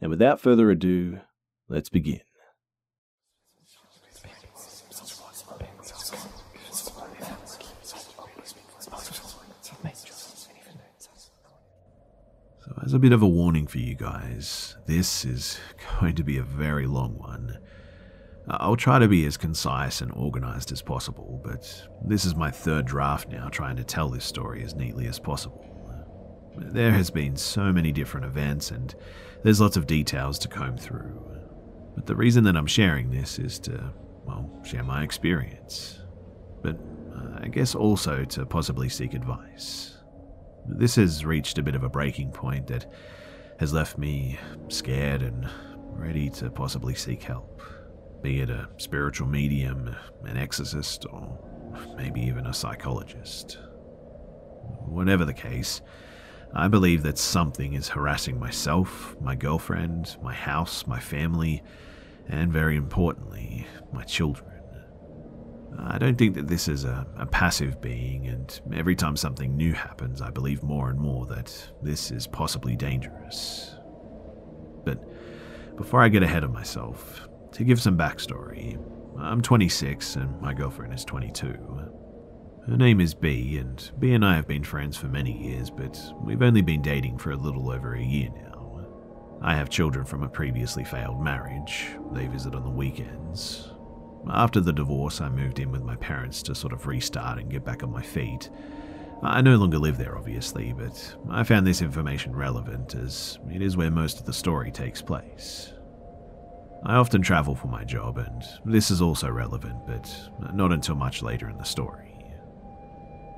And without further ado, let's begin. So, as a bit of a warning for you guys, this is going to be a very long one. I'll try to be as concise and organized as possible, but this is my third draft now trying to tell this story as neatly as possible. There has been so many different events and there's lots of details to comb through. But the reason that I'm sharing this is to, well, share my experience. But uh, I guess also to possibly seek advice. This has reached a bit of a breaking point that has left me scared and ready to possibly seek help. Be it a spiritual medium, an exorcist, or maybe even a psychologist. Whatever the case, I believe that something is harassing myself, my girlfriend, my house, my family, and very importantly, my children. I don't think that this is a, a, passive being, and every time something new happens, I believe more and more that this is possibly dangerous. But before I get ahead of myself, to give some backstory, I'm 26 and my girlfriend is 22. Her name is B, and B and I have been friends for many years, but we've only been dating for a little over a year now. I have children from a previously failed marriage. They visit on the weekends. After the divorce, I moved in with my parents to sort of restart and get back on my feet. I no longer live there, obviously, but I found this information relevant as it is where most of the story takes place. I often travel for my job, and this is also relevant, but not until much later in the story.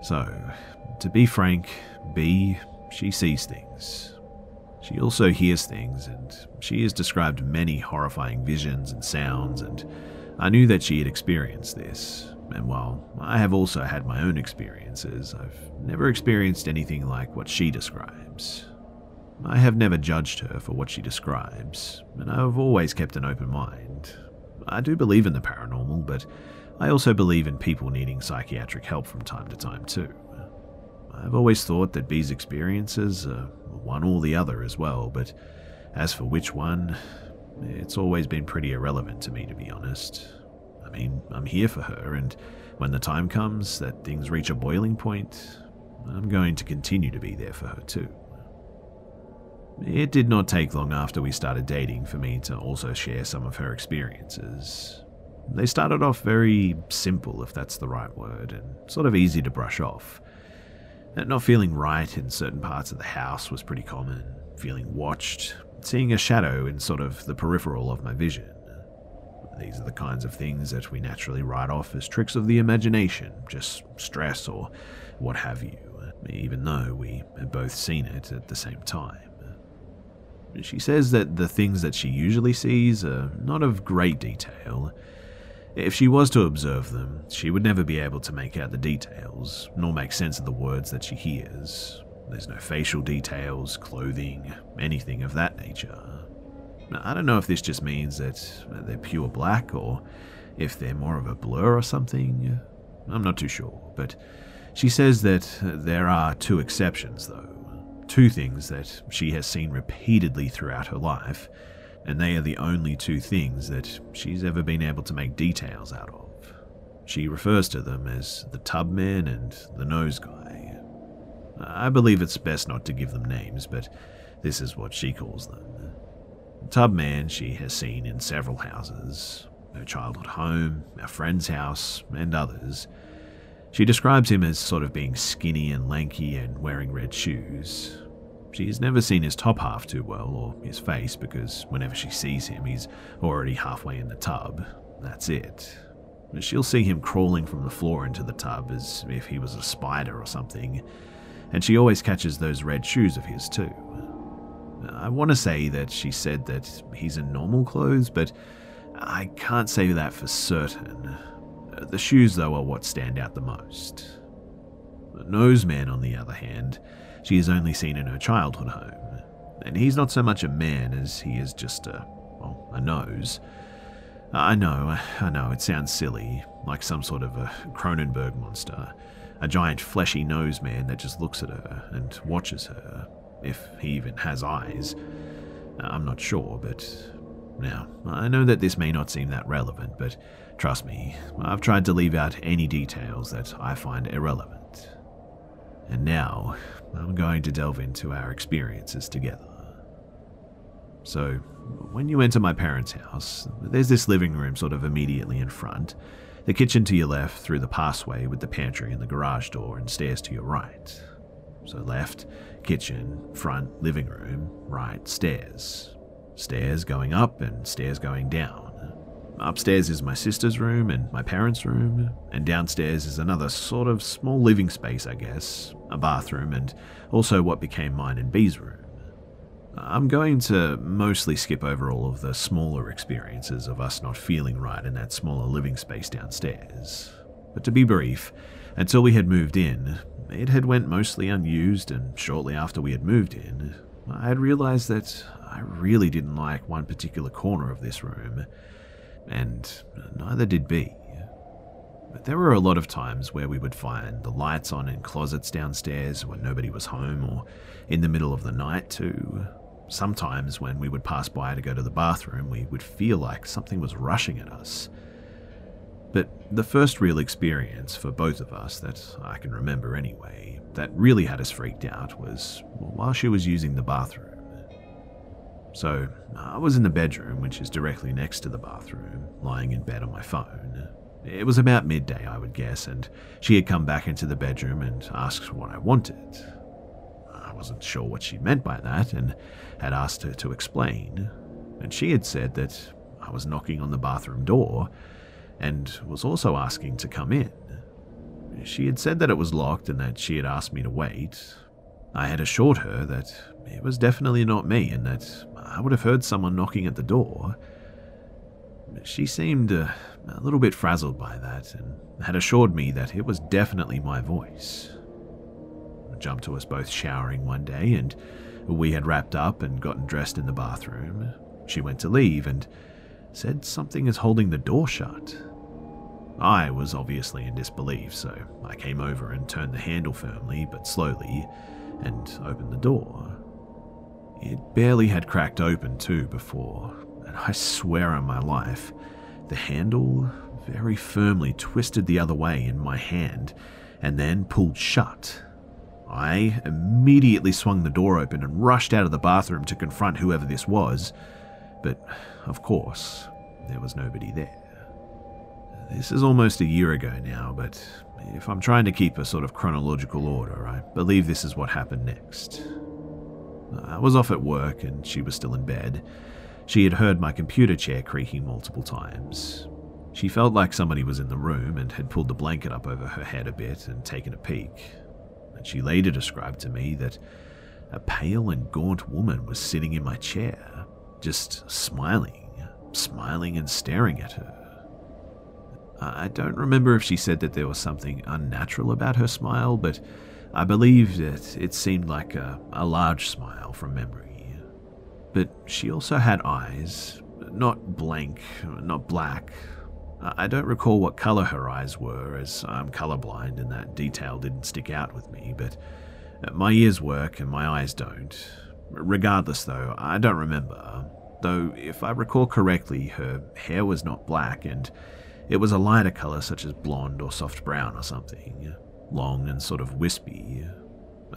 So, to be frank, B, she sees things. She also hears things, and she has described many horrifying visions and sounds, and I knew that she had experienced this. And while I have also had my own experiences, I've never experienced anything like what she describes. I have never judged her for what she describes, and I've always kept an open mind. I do believe in the paranormal, but I also believe in people needing psychiatric help from time to time, too. I've always thought that B's experiences are one or the other as well, but as for which one, it's always been pretty irrelevant to me, to be honest. I mean, I'm here for her, and when the time comes that things reach a boiling point, I'm going to continue to be there for her, too. It did not take long after we started dating for me to also share some of her experiences. They started off very simple, if that's the right word, and sort of easy to brush off. Not feeling right in certain parts of the house was pretty common, feeling watched, seeing a shadow in sort of the peripheral of my vision. These are the kinds of things that we naturally write off as tricks of the imagination, just stress or what have you, even though we had both seen it at the same time. She says that the things that she usually sees are not of great detail, if she was to observe them, she would never be able to make out the details, nor make sense of the words that she hears. There's no facial details, clothing, anything of that nature. I don't know if this just means that they're pure black or if they're more of a blur or something. I'm not too sure, but she says that there are two exceptions, though. Two things that she has seen repeatedly throughout her life, and they are the only two things that she's ever been able to make details out of. She refers to them as the tub man and the nose guy. I believe it's best not to give them names, but this is what she calls them. Tub man she has seen in several houses her childhood home, our friend's house, and others. She describes him as sort of being skinny and lanky and wearing red shoes. She's never seen his top half too well, or his face, because whenever she sees him, he's already halfway in the tub. That's it. She'll see him crawling from the floor into the tub as if he was a spider or something, and she always catches those red shoes of his too. I want to say that she said that he's in normal clothes, but I can't say that for certain. The shoes, though, are what stand out the most. The Noseman, on the other hand, she is only seen in her childhood home, and he's not so much a man as he is just a, well, a nose. I know, I know, it sounds silly, like some sort of a Cronenberg monster, a giant fleshy nose man that just looks at her and watches her, if he even has eyes. I'm not sure, but now, I know that this may not seem that relevant, but trust me, I've tried to leave out any details that I find irrelevant. And now, I'm going to delve into our experiences together. So, when you enter my parents' house, there's this living room sort of immediately in front, the kitchen to your left through the passway with the pantry and the garage door, and stairs to your right. So, left, kitchen, front, living room, right, stairs. Stairs going up and stairs going down. Upstairs is my sister's room and my parents' room, and downstairs is another sort of small living space, I guess, a bathroom, and also what became mine and B's room. I'm going to mostly skip over all of the smaller experiences of us not feeling right in that smaller living space downstairs. But to be brief, until we had moved in, it had went mostly unused, and shortly after we had moved in, I had realized that I really didn't like one particular corner of this room, and neither did B. But there were a lot of times where we would find the lights on in closets downstairs when nobody was home, or in the middle of the night, too. Sometimes when we would pass by to go to the bathroom, we would feel like something was rushing at us. But the first real experience for both of us, that I can remember anyway, that really had us freaked out was while she was using the bathroom. So I was in the bedroom, which is directly next to the bathroom, lying in bed on my phone. It was about midday, I would guess, and she had come back into the bedroom and asked what I wanted. I wasn't sure what she meant by that and had asked her to explain. And she had said that I was knocking on the bathroom door and was also asking to come in. She had said that it was locked and that she had asked me to wait. I had assured her that it was definitely not me and that I would have heard someone knocking at the door. She seemed uh, a little bit frazzled by that and had assured me that it was definitely my voice. I jumped to us both showering one day, and we had wrapped up and gotten dressed in the bathroom. She went to leave and said something is holding the door shut. I was obviously in disbelief, so I came over and turned the handle firmly but slowly and opened the door. It barely had cracked open, too, before, and I swear on my life, the handle very firmly twisted the other way in my hand and then pulled shut. I immediately swung the door open and rushed out of the bathroom to confront whoever this was, but of course, there was nobody there. This is almost a year ago now, but if I'm trying to keep a sort of chronological order, I believe this is what happened next. I was off at work and she was still in bed. She had heard my computer chair creaking multiple times. She felt like somebody was in the room and had pulled the blanket up over her head a bit and taken a peek. And she later described to me that a pale and gaunt woman was sitting in my chair, just smiling, smiling and staring at her. I don't remember if she said that there was something unnatural about her smile, but I believe that it seemed like a, a large smile from memory. But she also had eyes, not blank, not black, I don't recall what colour her eyes were, as I'm colourblind and that detail didn't stick out with me, but uh, my ears work and my eyes don't. Regardless, though, I don't remember. Though, if I recall correctly, her hair was not black and it was a lighter colour, such as blonde or soft brown or something, long and sort of wispy.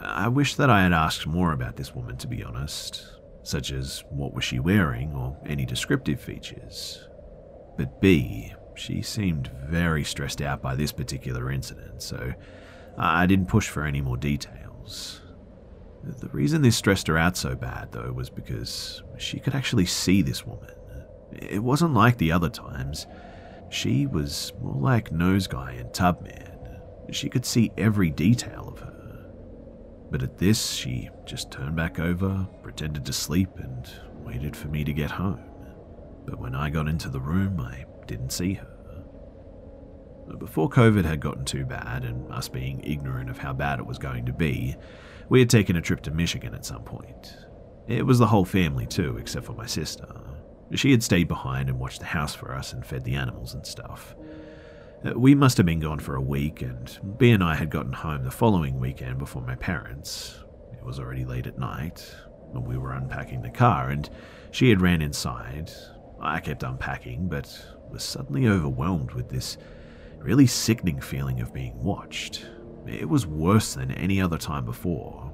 I wish that I had asked more about this woman, to be honest, such as what was she wearing or any descriptive features. But B, she seemed very stressed out by this particular incident, so I didn't push for any more details. The reason this stressed her out so bad, though, was because she could actually see this woman. It wasn't like the other times. She was more like Nose Guy and Tubman. She could see every detail of her. But at this, she just turned back over, pretended to sleep, and waited for me to get home. But when I got into the room, I didn't see her. Before COVID had gotten too bad, and us being ignorant of how bad it was going to be, we had taken a trip to Michigan at some point. It was the whole family, too, except for my sister. She had stayed behind and watched the house for us and fed the animals and stuff. Uh, we must have been gone for a week, and B and I had gotten home the following weekend before my parents. It was already late at night, and we were unpacking the car, and she had ran inside. I kept unpacking, but was suddenly overwhelmed with this really sickening feeling of being watched. It was worse than any other time before.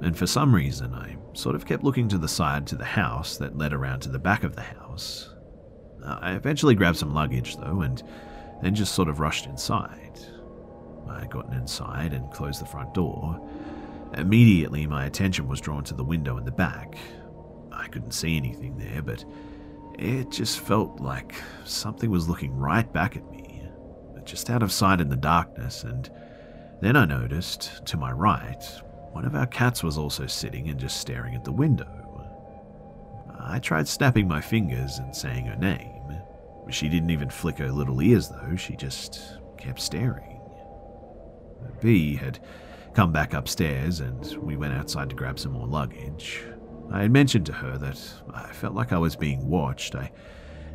And for some reason, I sort of kept looking to the side to the house that led around to the back of the house. Uh, I eventually grabbed some luggage, though, and then just sort of rushed inside. I gotten inside and closed the front door. Immediately, my attention was drawn to the window in the back. I couldn't see anything there, but it just felt like something was looking right back at me, just out of sight in the darkness, and then I noticed, to my right, one of our cats was also sitting and just staring at the window. I tried snapping my fingers and saying her name. She didn't even flick her little ears, though, she just kept staring. B had come back upstairs and we went outside to grab some more luggage. I had mentioned to her that I felt like I was being watched. I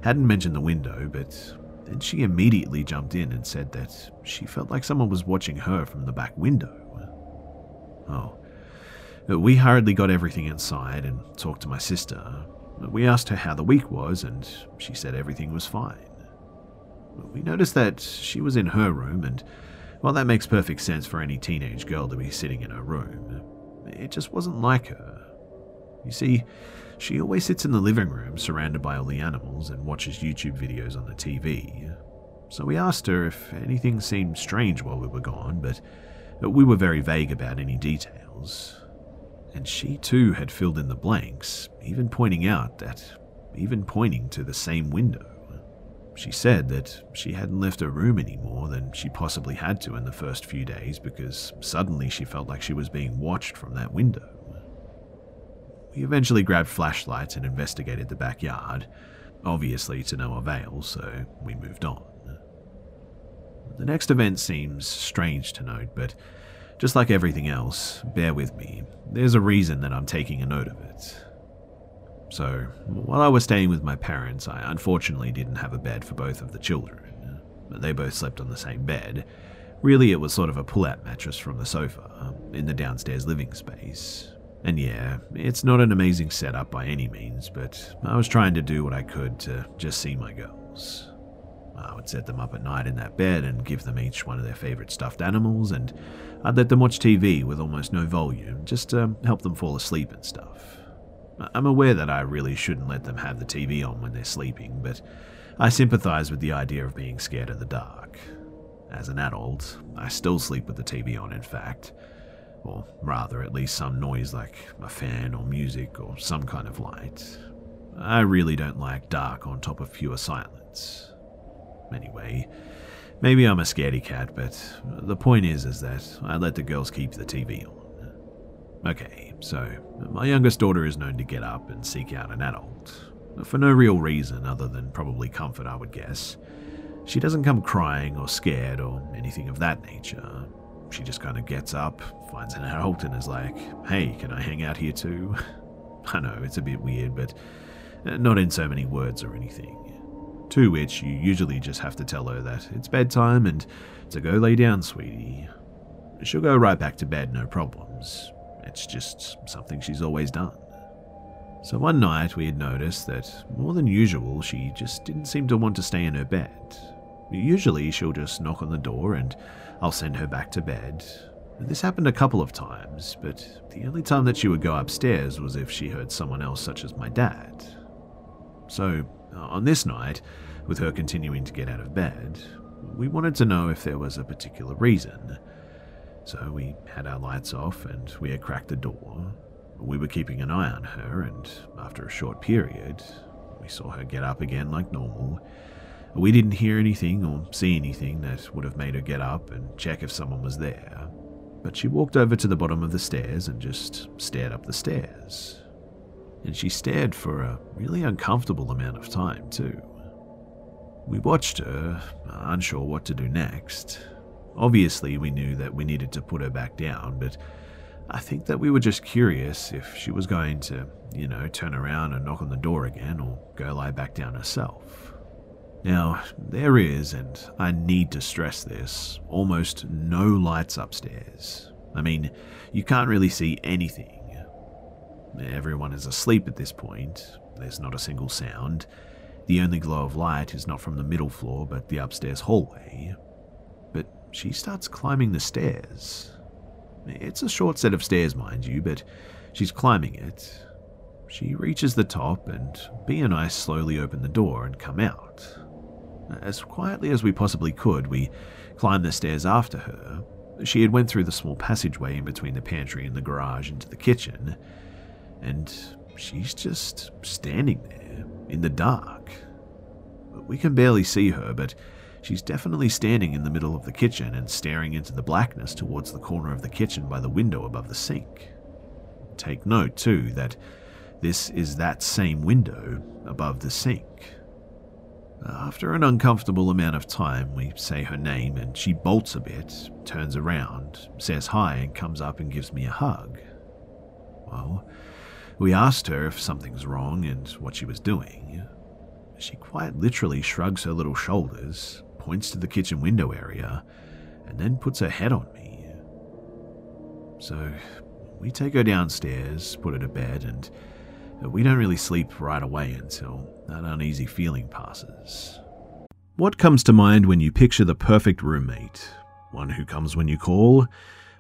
hadn't mentioned the window, but then she immediately jumped in and said that she felt like someone was watching her from the back window. Oh. We hurriedly got everything inside and talked to my sister. We asked her how the week was, and she said everything was fine. We noticed that she was in her room, and while that makes perfect sense for any teenage girl to be sitting in her room, it just wasn't like her. You see, she always sits in the living room surrounded by all the animals and watches YouTube videos on the TV. So we asked her if anything seemed strange while we were gone, but we were very vague about any details. And she too had filled in the blanks, even pointing out that, even pointing to the same window. She said that she hadn't left her room any more than she possibly had to in the first few days because suddenly she felt like she was being watched from that window. We eventually grabbed flashlights and investigated the backyard, obviously to no avail, so we moved on. The next event seems strange to note, but just like everything else, bear with me, there's a reason that I'm taking a note of it. So, while I was staying with my parents, I unfortunately didn't have a bed for both of the children. They both slept on the same bed. Really, it was sort of a pull out mattress from the sofa um, in the downstairs living space. And yeah, it's not an amazing setup by any means, but I was trying to do what I could to just see my girls. I would set them up at night in that bed and give them each one of their favourite stuffed animals, and I'd let them watch TV with almost no volume just to help them fall asleep and stuff. I'm aware that I really shouldn't let them have the TV on when they're sleeping, but I sympathise with the idea of being scared of the dark. As an adult, I still sleep with the TV on, in fact or rather, at least some noise like a fan or music or some kind of light. I really don't like dark on top of pure silence. Anyway, maybe I'm a scaredy cat, but the point is is that I let the girls keep the TV on. Okay, so my youngest daughter is known to get up and seek out an adult. For no real reason other than probably comfort, I would guess. She doesn't come crying or scared or anything of that nature. She just kind of gets up, finds an adult, and is like, hey, can I hang out here too? I know, it's a bit weird, but uh, not in so many words or anything. To which you usually just have to tell her that it's bedtime and to go lay down, sweetie. She'll go right back to bed, no problems. It's just something she's always done. So one night we had noticed that, more than usual, she just didn't seem to want to stay in her bed. Usually she'll just knock on the door and I'll send her back to bed. This happened a couple of times, but the only time that she would go upstairs was if she heard someone else, such as my dad. So, Uh, on this night, with her continuing to get out of bed, we wanted to know if there was a particular reason. So we had our lights off and we had cracked the door. We were keeping an eye on her, and after a short period, we saw her get up again like normal we didn't hear anything or see anything that would have made her get up and check if someone was there, but she walked over to the bottom of the stairs and just stared up the stairs. And she stared for a really uncomfortable amount of time, too. We watched her, unsure what to do next. Obviously, we knew that we needed to put her back down, but I think that we were just curious if she was going to, you know, turn around and knock on the door again or go lie back down herself. Now, there is, and I need to stress this, almost no lights upstairs. I mean, you can't really see anything. Everyone is asleep at this point, there's not a single sound. The only glow of light is not from the middle floor, but the upstairs hallway. But she starts climbing the stairs. It's a short set of stairs, mind you, but she's climbing it. She reaches the top, and B and I slowly open the door and come out. As quietly as we possibly could, we climb the stairs after her. She had went through the small passageway in between the pantry and the garage into the kitchen, and she's just standing there in the dark. We can barely see her, but she's definitely standing in the middle of the kitchen and staring into the blackness towards the corner of the kitchen by the window above the sink. Take note, too, that this is that same window above the sink. After an uncomfortable amount of time, we say her name and she bolts a bit, turns around, says hi, and comes up and gives me a hug. Well, we asked her if something's wrong and what she was doing. She quite literally shrugs her little shoulders, points to the kitchen window area, and then puts her head on me. So we take her downstairs, put her to bed, and we don't really sleep right away until that uneasy feeling passes. What comes to mind when you picture the perfect roommate? One who comes when you call,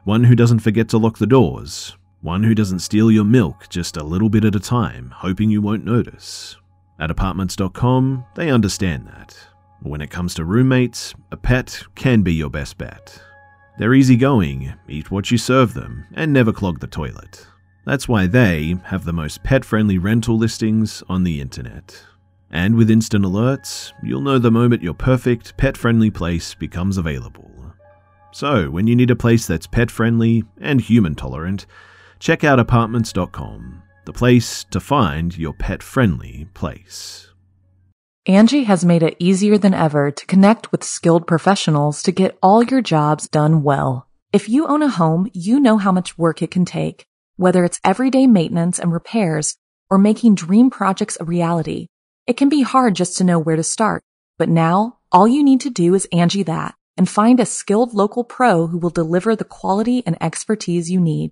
one who doesn't forget to lock the doors, one who doesn't steal your milk just a little bit at a time, hoping you won't notice. At apartments.com, they understand that. When it comes to roommates, a pet can be your best bet. They're easygoing, eat what you serve them, and never clog the toilet. That's why they have the most pet friendly rental listings on the internet. And with instant alerts, you'll know the moment your perfect, pet friendly place becomes available. So, when you need a place that's pet friendly and human tolerant, check out apartments.com, the place to find your pet friendly place. Angi has made it easier than ever to connect with skilled professionals to get all your jobs done well. If you own a home, you know how much work it can take, whether it's everyday maintenance and repairs or making dream projects a reality. It can be hard just to know where to start, but now all you need to do is Angi that and find a skilled local pro who will deliver the quality and expertise you need.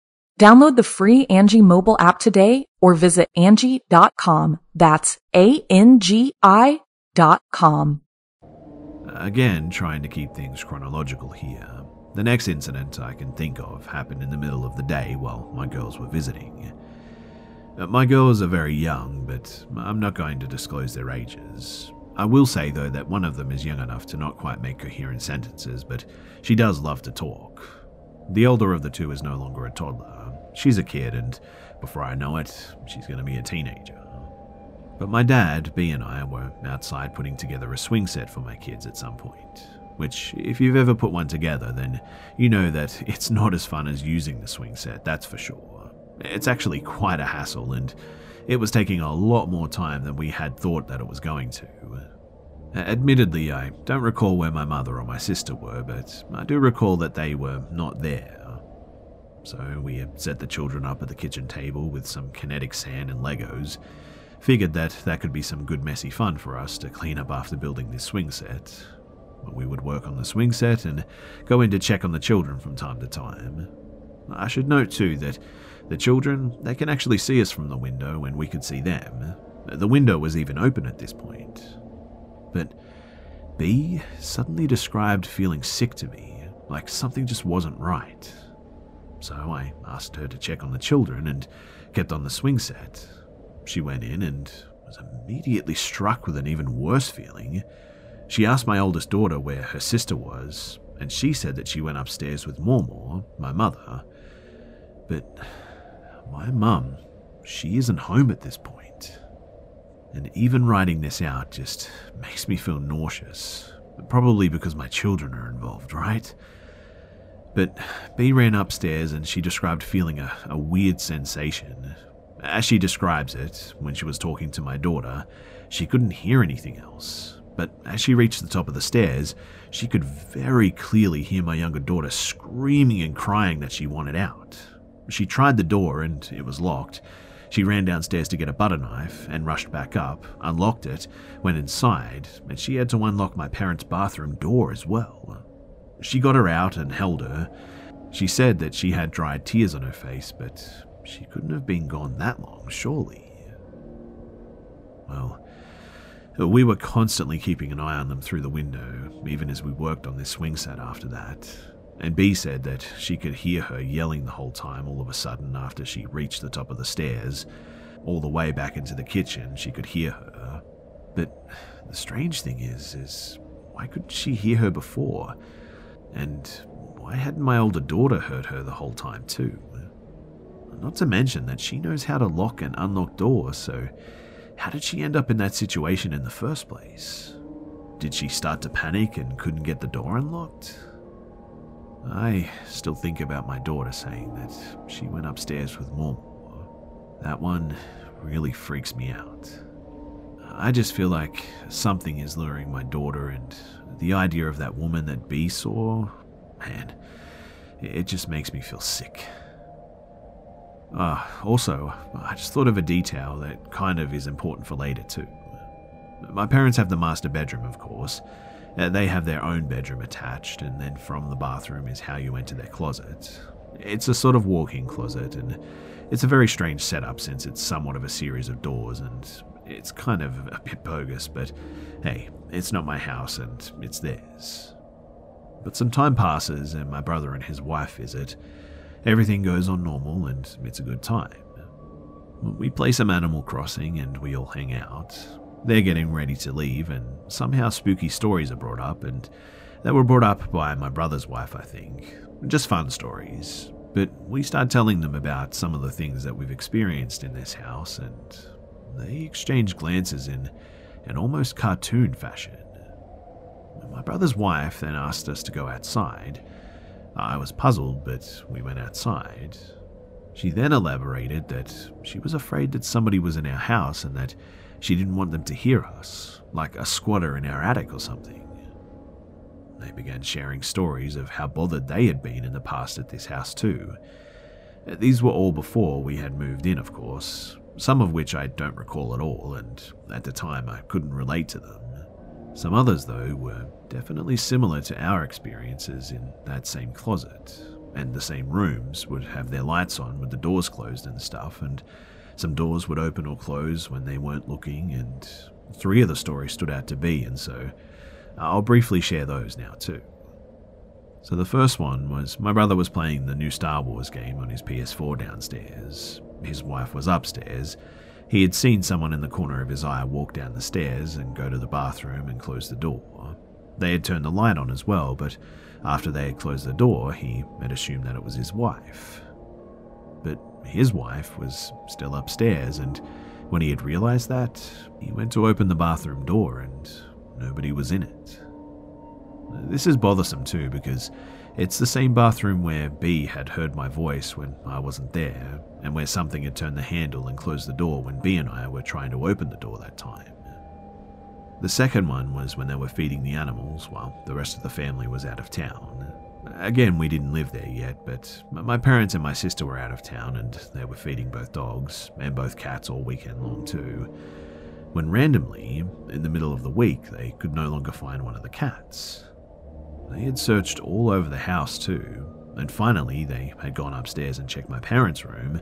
Download the free Angi mobile app today or visit Angi.com. That's A-N-G-I dot com. Again, trying to keep things chronological here. The next incident I can think of happened in the middle of the day while my girls were visiting. Uh, my girls are very young, but I'm not going to disclose their ages. I will say, though, that one of them is young enough to not quite make coherent sentences, but she does love to talk. The elder of the two is no longer a toddler. She's a kid, and before I know it, she's going to be a teenager. But my dad, B, and I were outside putting together a swing set for my kids at some point. Which, if you've ever put one together, then you know that it's not as fun as using the swing set, that's for sure. It's actually quite a hassle, and it was taking a lot more time than we had thought that it was going to. Admittedly, I don't recall where my mother or my sister were, but I do recall that they were not there. So we had set the children up at the kitchen table with some kinetic sand and Legos. Figured that that could be some good messy fun for us to clean up after building this swing set. We would work on the swing set and go in to check on the children from time to time. I should note too that the children, they can actually see us from the window and we could see them. The window was even open at this point. But B suddenly described feeling sick to me, like something just wasn't right. So I asked her to check on the children and kept on the swing set. She went in and was immediately struck with an even worse feeling. She asked my oldest daughter where her sister was, and she said that she went upstairs with Mormor, my mother. But my mum, she isn't home at this point. And even writing this out just makes me feel nauseous. Probably because my children are involved, right? But B ran upstairs and she described feeling a, a weird sensation. As she describes it, when she was talking to my daughter, she couldn't hear anything else. But as she reached the top of the stairs, she could very clearly hear my younger daughter screaming and crying that she wanted out. She tried the door and it was locked, she ran downstairs to get a butter knife and rushed back up, unlocked it, went inside, and she had to unlock my parents' bathroom door as well. She got her out and held her. She said that she had dried tears on her face, but she couldn't have been gone that long, surely. Well, we were constantly keeping an eye on them through the window, even as we worked on this swing set after that and B said that she could hear her yelling the whole time all of a sudden after she reached the top of the stairs. All the way back into the kitchen, she could hear her. But the strange thing is, is why couldn't she hear her before? And why hadn't my older daughter heard her the whole time too? Not to mention that she knows how to lock and unlock doors, so how did she end up in that situation in the first place? Did she start to panic and couldn't get the door unlocked? I still think about my daughter saying that she went upstairs with mom. That one really freaks me out. I just feel like something is luring my daughter, and the idea of that woman that B saw, man, it just makes me feel sick. Uh, also, I just thought of a detail that kind of is important for later, too. My parents have the master bedroom, of course, uh, they have their own bedroom attached, and then from the bathroom is how you enter their closet. It's a sort of walk in closet, and it's a very strange setup since it's somewhat of a series of doors, and it's kind of a bit bogus, but hey, it's not my house and it's theirs. But some time passes, and my brother and his wife visit. Everything goes on normal, and it's a good time. We play some Animal Crossing and we all hang out. They're getting ready to leave, and somehow spooky stories are brought up, and they were brought up by my brother's wife, I think. Just fun stories. But we start telling them about some of the things that we've experienced in this house, and they exchanged glances in an almost cartoon fashion. My brother's wife then asked us to go outside. I was puzzled, but we went outside. She then elaborated that she was afraid that somebody was in our house and that she didn't want them to hear us, like a squatter in our attic or something. They began sharing stories of how bothered they had been in the past at this house, too. These were all before we had moved in, of course, some of which I don't recall at all, and at the time I couldn't relate to them. Some others, though, were definitely similar to our experiences in that same closet, and the same rooms would have their lights on with the doors closed and stuff, and some doors would open or close when they weren't looking, and three of the stories stood out to be, and so I'll briefly share those now too. So the first one was my brother was playing the new Star Wars game on his PS4 downstairs. His wife was upstairs. He had seen someone in the corner of his eye walk down the stairs and go to the bathroom and close the door. They had turned the light on as well, but after they had closed the door, he had assumed that it was his wife. But his wife was still upstairs, and When he had realized that, he went to open the bathroom door and nobody was in it. This is bothersome too because it's the same bathroom where B had heard my voice when I wasn't there, and where something had turned the handle and closed the door when B and I were trying to open the door that time. The second one was when they were feeding the animals while the rest of the family was out of town. Again, we didn't live there yet, but my parents and my sister were out of town and they were feeding both dogs and both cats all weekend long too. When randomly, in the middle of the week, they could no longer find one of the cats. They had searched all over the house too, and finally they had gone upstairs and checked my parents' room.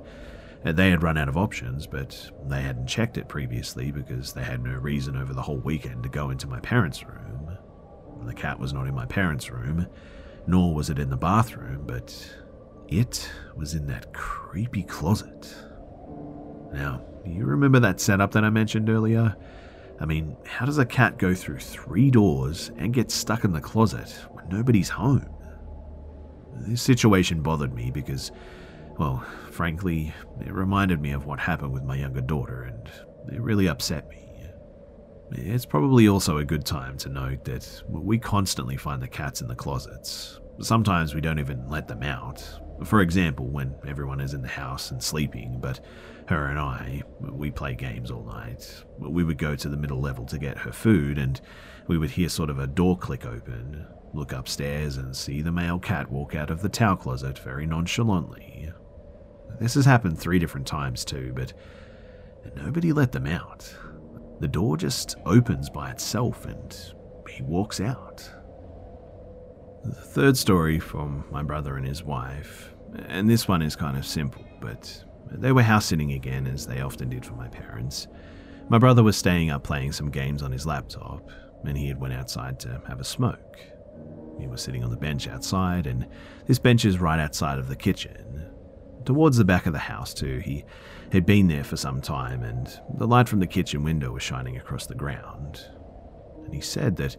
Uh, they had run out of options, but they hadn't checked it previously because they had no reason over the whole weekend to go into my parents' room. The cat was not in my parents' room, nor was it in the bathroom, but it was in that creepy closet. Now, you remember that setup that I mentioned earlier? I mean, how does a cat go through three doors and get stuck in the closet when nobody's home? This situation bothered me because, well, frankly, it reminded me of what happened with my younger daughter, and it really upset me. It's probably also a good time to note that we constantly find the cats in the closets. Sometimes we don't even let them out. For example, when everyone is in the house and sleeping, but her and I, we play games all night. We would go to the middle level to get her food, and we would hear sort of a door click open, look upstairs, and see the male cat walk out of the towel closet very nonchalantly. This has happened three different times too, but nobody let them out. The door just opens by itself and he walks out. The third story from my brother and his wife, and this one is kind of simple, but they were house sitting again, as they often did for my parents. My brother was staying up playing some games on his laptop, and he had went outside to have a smoke. He was sitting on the bench outside, and this bench is right outside of the kitchen. Towards the back of the house, too, he had been there for some time, and the light from the kitchen window was shining across the ground. And he said that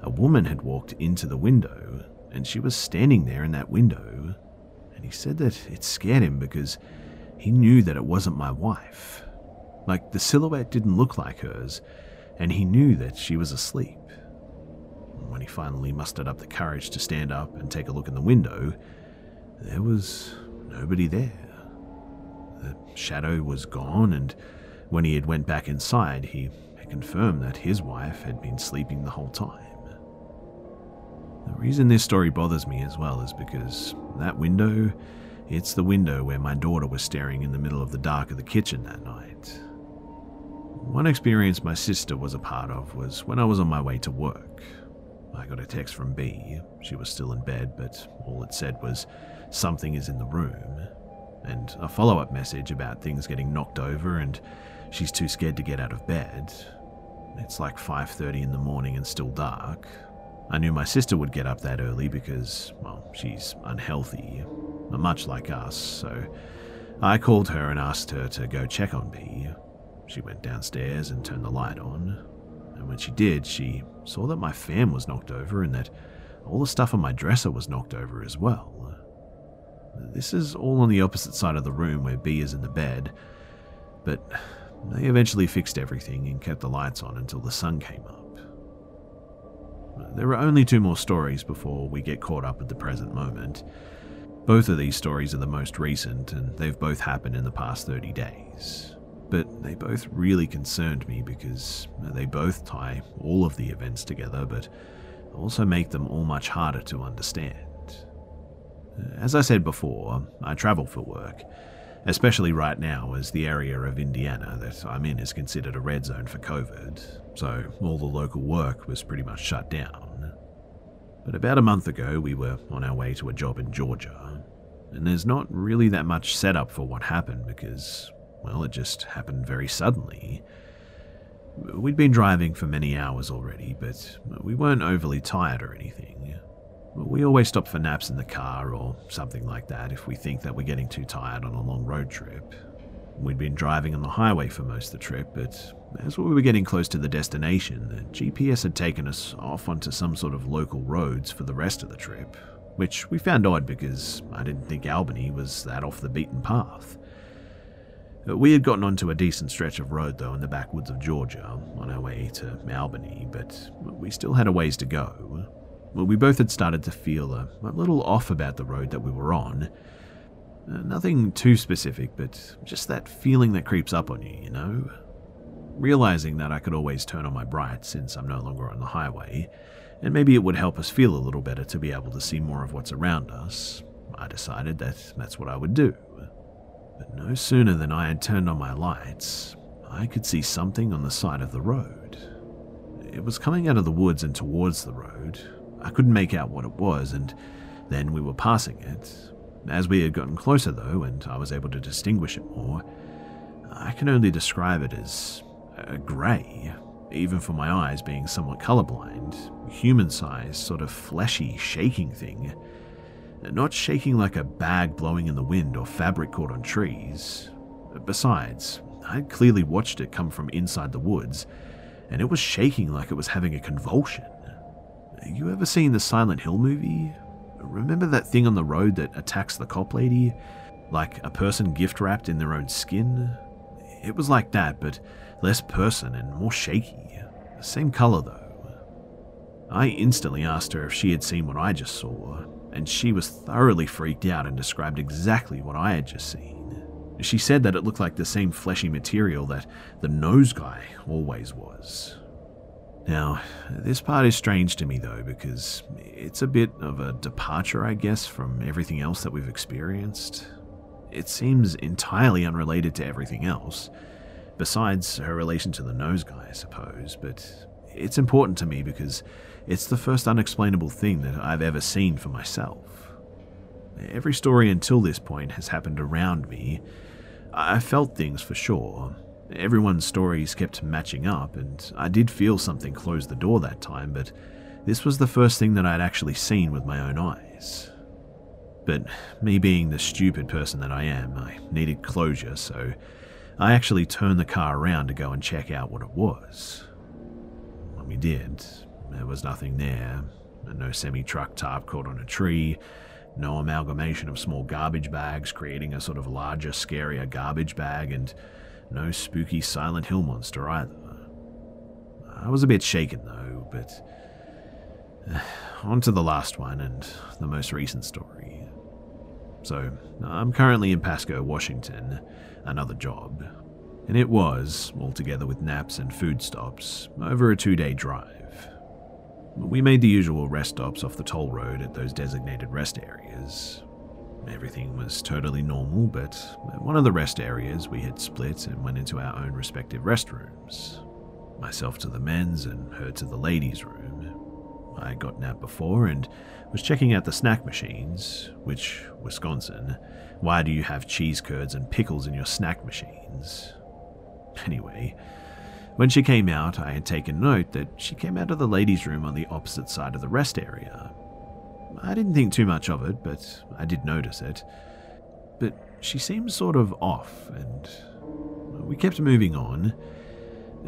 a woman had walked into the window, and she was standing there in that window. He said that it scared him because he knew that it wasn't my wife. Like, the silhouette didn't look like hers, and he knew that she was asleep. When he finally mustered up the courage to stand up and take a look in the window, there was nobody there. The shadow was gone, and when he had went back inside, he had confirmed that his wife had been sleeping the whole time. The reason this story bothers me as well is because that window it's the window where my daughter was staring in the middle of the dark of the kitchen that night. One experience my sister was a part of was when I was on my way to work. I got a text from B. She was still in bed, but all it said was, Something is in the room, and a follow up message about things getting knocked over and she's too scared to get out of bed. It's like 5:30 in the morning and still dark. I knew my sister would get up that early because, well, she's unhealthy, much like us, so I called her and asked her to go check on B. She went downstairs and turned the light on, and when she did, she saw that my fan was knocked over and that all the stuff on my dresser was knocked over as well. This is all on the opposite side of the room where B is in the bed, but they eventually fixed everything and kept the lights on until the sun came up. There are only two more stories before we get caught up at the present moment. Both of these stories are the most recent, and they've both happened in the past 30 days. But they both really concerned me because they both tie all of the events together, but also make them all much harder to understand. As I said before, I travel for work, especially right now as the area of Indiana that I'm in is considered a red zone for COVID, so all the local work was pretty much shut down. But about a month ago, we were on our way to a job in Georgia, and there's not really that much setup for what happened because, well, it just happened very suddenly. We'd been driving for many hours already, but we weren't overly tired or anything. We always stop for naps in the car or something like that if we think that we're getting too tired on a long road trip. We'd been driving on the highway for most of the trip, but as we were getting close to the destination, the GPS had taken us off onto some sort of local roads for the rest of the trip, which we found odd because I didn't think Albany was that off the beaten path. Uh, we had gotten onto a decent stretch of road, though, in the backwoods of Georgia, on our way to Albany, but we still had a ways to go. We both had started to feel a, a little off about the road that we were on. Uh, nothing too specific, but just that feeling that creeps up on you, you know? Realizing that I could always turn on my bright since I'm no longer on the highway, and maybe it would help us feel a little better to be able to see more of what's around us, I decided that that's what I would do. But no sooner than I had turned on my lights, I could see something on the side of the road. It was coming out of the woods and towards the road. I couldn't make out what it was, and then we were passing it. As we had gotten closer, though, and I was able to distinguish it more, I can only describe it as uh, a grey, even for my eyes being somewhat colorblind, human sized, sort of fleshy, shaking thing not shaking like a bag blowing in the wind or fabric caught on trees. Besides, I'd clearly watched it come from inside the woods, and it was shaking like it was having a convulsion. You ever seen the Silent Hill movie? Remember that thing on the road that attacks the cop lady? Like a person gift wrapped in their own skin? It was like that, but less person and more shaky. Same color though. I instantly asked her if she had seen what I just saw, and she was thoroughly freaked out and described exactly what I had just seen. She said that it looked like the same fleshy material that the nose guy always was. Now, this part is strange to me though, because it's a bit of a departure, I guess, from everything else that we've experienced. It seems entirely unrelated to everything else, besides her relation to the nose guy, I suppose, but it's important to me because it's the first unexplainable thing that I've ever seen for myself. Every story until this point has happened around me. I felt things for sure. Everyone's stories kept matching up, and I did feel something close the door that time, but this was the first thing that I'd actually seen with my own eyes. But me being the stupid person that I am, I needed closure, so I actually turned the car around to go and check out what it was. When we did, there was nothing there. No semi truck tarp caught on a tree, no amalgamation of small garbage bags creating a sort of larger, scarier garbage bag, and no spooky Silent Hill monster either. I was a bit shaken though, but. On to the last one and the most recent story. So, I'm currently in Pasco, Washington, another job. And it was, altogether with naps and food stops, over a two day drive. We made the usual rest stops off the toll road at those designated rest areas. Everything was totally normal, but at one of the rest areas we had split and went into our own respective restrooms. Myself to the men's and her to the ladies' room. I had gotten out before and was checking out the snack machines, which, Wisconsin, why do you have cheese curds and pickles in your snack machines? Anyway, when she came out, I had taken note that she came out of the ladies' room on the opposite side of the rest area. I didn't think too much of it, but I did notice it. But she seemed sort of off, and we kept moving on.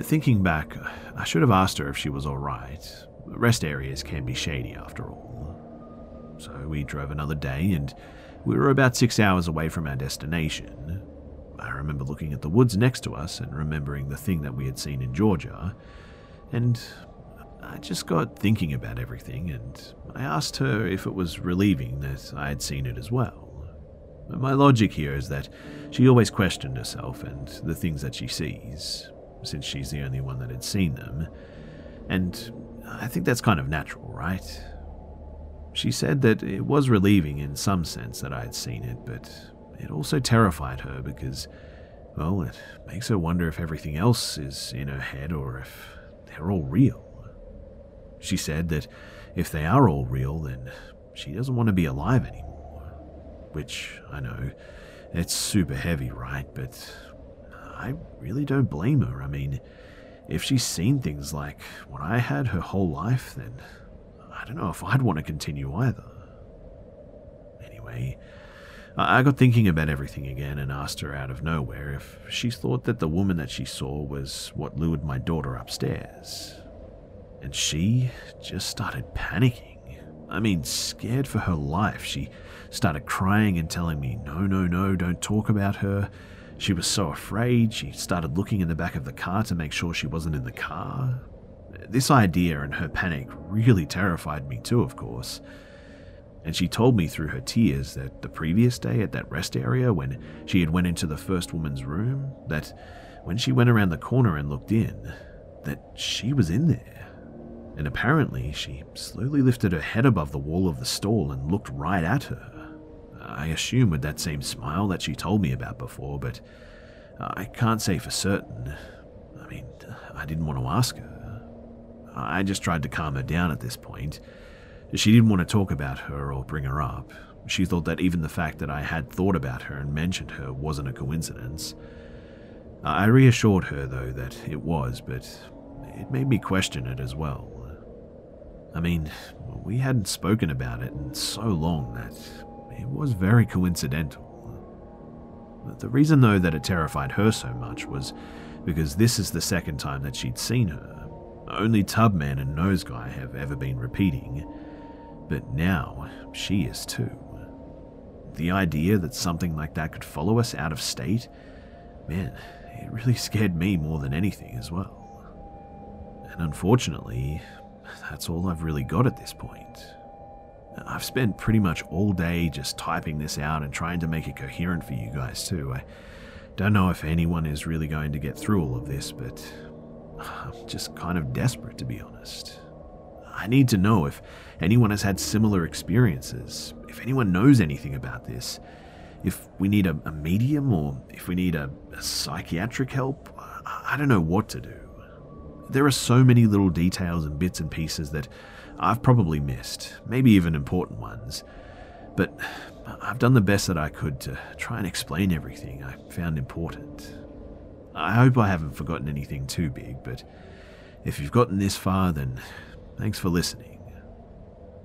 Thinking back, I should have asked her if she was alright. Rest areas can be shady after all. So we drove another day, and we were about six hours away from our destination. I remember looking at the woods next to us and remembering the thing that we had seen in Georgia. And I just got thinking about everything, and I asked her if it was relieving that I had seen it as well. My logic here is that she always questioned herself and the things that she sees, since she's the only one that had seen them. And I think that's kind of natural, right? She said that it was relieving in some sense that I had seen it, but it also terrified her because, well, it makes her wonder if everything else is in her head or if they're all real. She said that if they are all real, then she doesn't want to be alive anymore. Which, I know, it's super heavy, right? But I really don't blame her. I mean, if she's seen things like what I had her whole life, then I don't know if I'd want to continue either. Anyway, I got thinking about everything again and asked her out of nowhere if she thought that the woman that she saw was what lured my daughter upstairs. And she just started panicking. I mean, scared for her life. She started crying and telling me, no, no, no, don't talk about her. She was so afraid, she started looking in the back of the car to make sure she wasn't in the car. This idea and her panic really terrified me too, of course. And she told me through her tears that the previous day at that rest area when she had went into the first woman's room, that when she went around the corner and looked in, that she was in there. And apparently, she slowly lifted her head above the wall of the stall and looked right at her. I assume with that same smile that she told me about before, but I can't say for certain. I mean, I didn't want to ask her. I just tried to calm her down at this point. She didn't want to talk about her or bring her up. She thought that even the fact that I had thought about her and mentioned her wasn't a coincidence. I reassured her, though, that it was, but it made me question it as well. I mean, we hadn't spoken about it in so long that it was very coincidental. The reason, though, that it terrified her so much was because this is the second time that she'd seen her. Only Tubman and Nose Guy have ever been repeating, but now she is too. The idea that something like that could follow us out of state, man, it really scared me more than anything as well. And unfortunately, that's all I've really got at this point. I've spent pretty much all day just typing this out and trying to make it coherent for you guys, too. I don't know if anyone is really going to get through all of this, but I'm just kind of desperate, to be honest. I need to know if anyone has had similar experiences, if anyone knows anything about this, if we need a, a medium or if we need a, a psychiatric help. I, I don't know what to do. There are so many little details and bits and pieces that I've probably missed, maybe even important ones. But I've done the best that I could to try and explain everything I found important. I hope I haven't forgotten anything too big, but if you've gotten this far, then thanks for listening.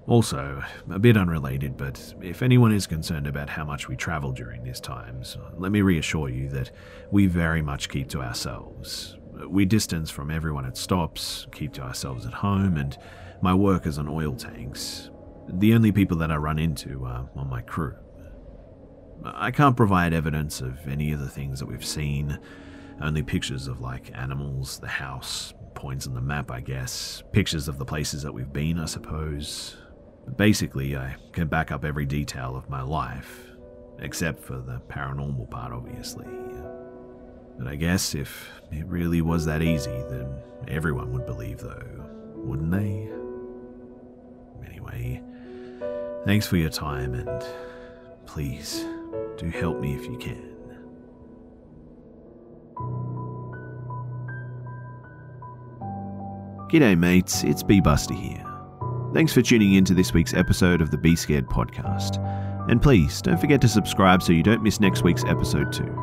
Also, a bit unrelated, but if anyone is concerned about how much we travel during these times, let me reassure you that we very much keep to ourselves. We distance from everyone at stops, keep to ourselves at home, and my work is on oil tanks. The only people that I run into are on my crew. I can't provide evidence of any of the things that we've seen, only pictures of like animals, the house, points on the map, I guess, pictures of the places that we've been, I suppose. Basically, I can back up every detail of my life, except for the paranormal part, obviously. But I guess if it really was that easy, then everyone would believe, though, wouldn't they? Anyway, thanks for your time, and please do help me if you can. G'day, mates, it's B Buster here. Thanks for tuning in to this week's episode of the Be Scared podcast. And please don't forget to subscribe so you don't miss next week's episode too.